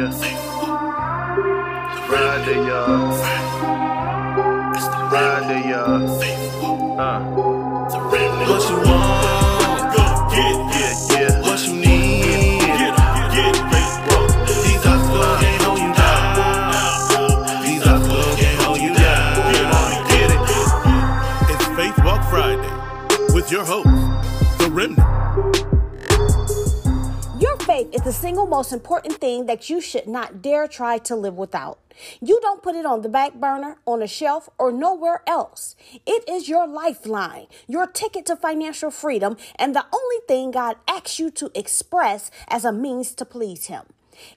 Yeah. Friday, y'all. It's the Friday, y'all. Uh. What you want, get, get, Yeah. what you need, get, get, These hustlers can't hold you down. These hustlers can't hold you down. Get it. It's Faith Walk Friday with your host, The Remnant. Faith is the single most important thing that you should not dare try to live without. You don't put it on the back burner, on a shelf, or nowhere else. It is your lifeline, your ticket to financial freedom, and the only thing God asks you to express as a means to please Him.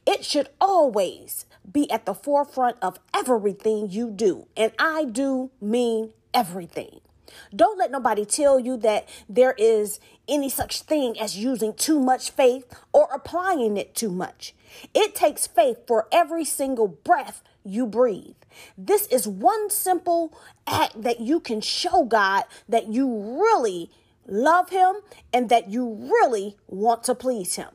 It should always be at the forefront of everything you do, and I do mean everything. Don't let nobody tell you that there is any such thing as using too much faith or applying it too much. It takes faith for every single breath you breathe. This is one simple act that you can show God that you really love Him and that you really want to please Him.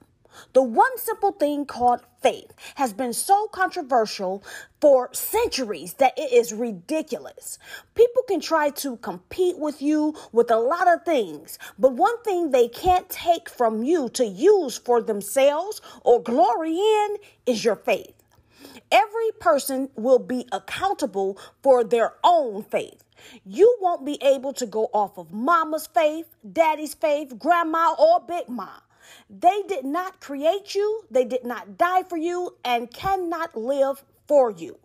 The one simple thing called faith has been so controversial for centuries that it is ridiculous. People can try to compete with you with a lot of things, but one thing they can't take from you to use for themselves or glory in is your faith. Every person will be accountable for their own faith. You won't be able to go off of mama's faith, daddy's faith, grandma, or big ma. They did not create you, they did not die for you, and cannot live for you.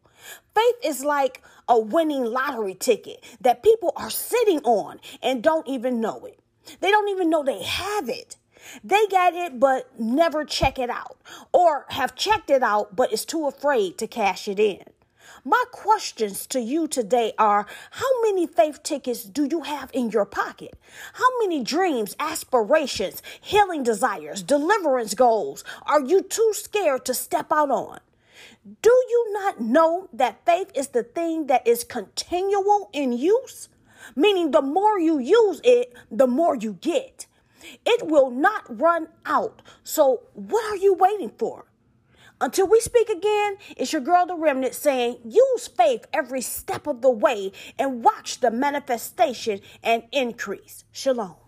Faith is like a winning lottery ticket that people are sitting on and don't even know it. They don't even know they have it. They got it but never check it out, or have checked it out but is too afraid to cash it in. My questions to you today are how many faith tickets do you have in your pocket? How many dreams, aspirations, healing desires, deliverance goals are you too scared to step out on? Do you not know that faith is the thing that is continual in use? Meaning, the more you use it, the more you get. It will not run out. So, what are you waiting for? Until we speak again, it's your girl, The Remnant, saying use faith every step of the way and watch the manifestation and increase. Shalom.